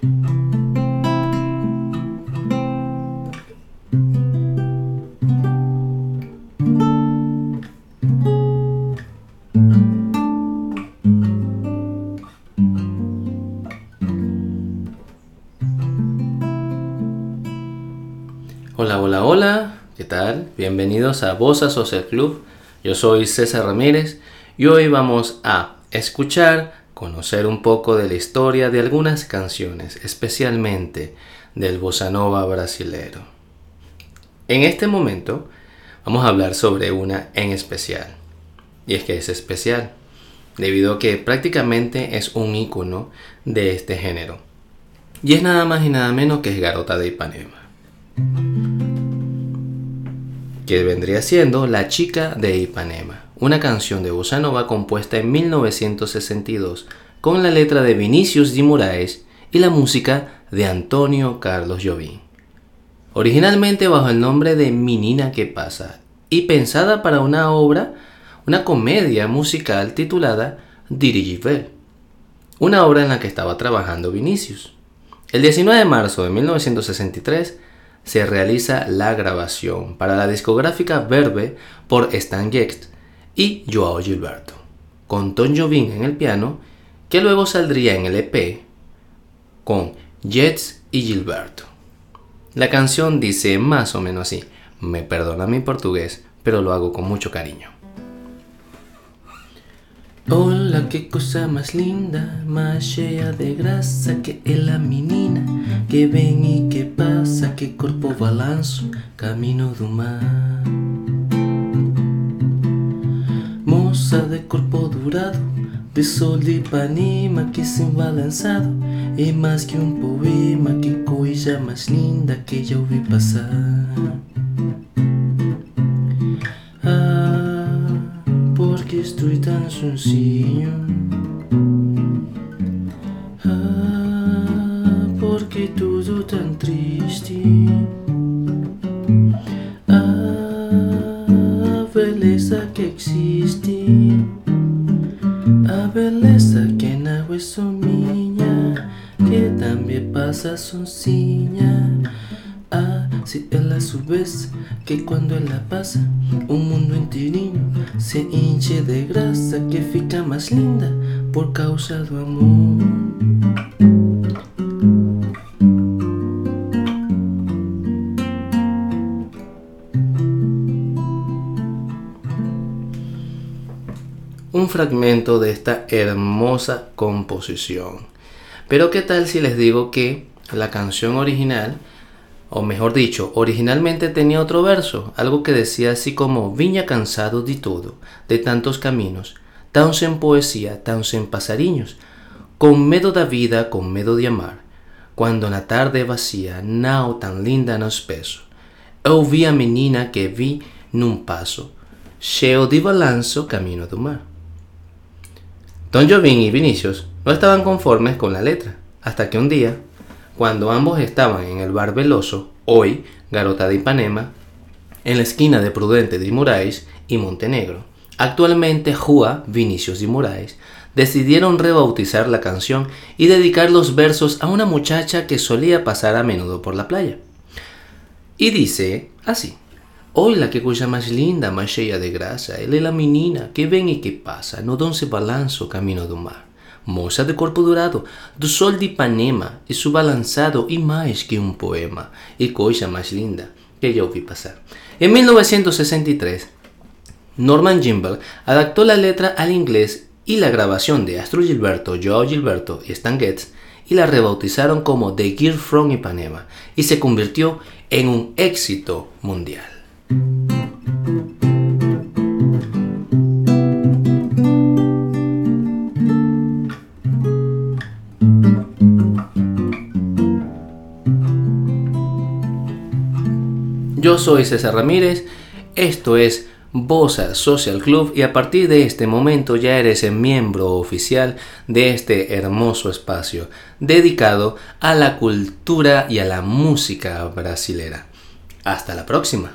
Hola, hola, hola, ¿qué tal? Bienvenidos a Bosa Social Club. Yo soy César Ramírez y hoy vamos a escuchar, conocer un poco de la historia de algunas canciones, especialmente del bossa nova brasilero. En este momento vamos a hablar sobre una en especial. Y es que es especial, debido a que prácticamente es un icono de este género. Y es nada más y nada menos que Garota de Ipanema que vendría siendo La chica de Ipanema, una canción de bossa compuesta en 1962 con la letra de Vinicius Di Moraes y la música de Antonio Carlos Jobim. Originalmente bajo el nombre de Menina que pasa y pensada para una obra, una comedia musical titulada Dirigivel, una obra en la que estaba trabajando Vinicius. El 19 de marzo de 1963 se realiza la grabación para la discográfica Verbe por Stan Getz y Joao Gilberto, con Tom Jobim en el piano, que luego saldría en el EP con Jets y Gilberto. La canción dice más o menos así, me perdona mi portugués, pero lo hago con mucho cariño. Hola, qué cosa más linda, más llena de grasa que la menina que ven y que pasa, que corpo balanço, camino do mar. Moça de corpo dourado, de sol de Ipanema que se balançado é mais que um poema, que coisa mais linda que já ouvi passar. Estoy tan sencillo. Ah, porque todo tan triste. Ah, beleza que existe. A beleza que na é só minha, que também passa sozinha. Si él a su vez, que cuando él la pasa, un mundo enterino se hinche de grasa que fica más linda por causa do amor. Un fragmento de esta hermosa composición. Pero qué tal si les digo que la canción original o mejor dicho, originalmente tenía otro verso, algo que decía así como Viña cansado de todo, de tantos caminos, tan sen poesía, tan sen pasariños, con medo da vida, con medo de amar, cuando na tarde vacía, nao tan linda nos peso, eu vi a menina que vi nun paso, cheo de balanzo camino do mar. Don Jovin y Vinicius no estaban conformes con la letra, hasta que un día cuando ambos estaban en el bar Veloso, hoy Garota de Ipanema, en la esquina de Prudente de Moraes y Montenegro. Actualmente Jua, Vinicius de Moraes, decidieron rebautizar la canción y dedicar los versos a una muchacha que solía pasar a menudo por la playa. Y dice así: Hoy la que cosa más linda, más llena de grasa, él es la menina que ven y que pasa, no donde balanzo camino do mar moça de corpo dourado, do sol de Ipanema e su balançado e mais que um poema, e coisa mais linda que já ouvi passar. En 1963, Norman Gimbel adaptó la letra al inglés y la grabación de Astro Gilberto, Joao Gilberto y Stan Getz y la rebautizaron como The Gear from Ipanema y se convirtió en un éxito mundial. Soy César Ramírez, esto es Bosa Social Club y a partir de este momento ya eres el miembro oficial de este hermoso espacio dedicado a la cultura y a la música brasilera. Hasta la próxima.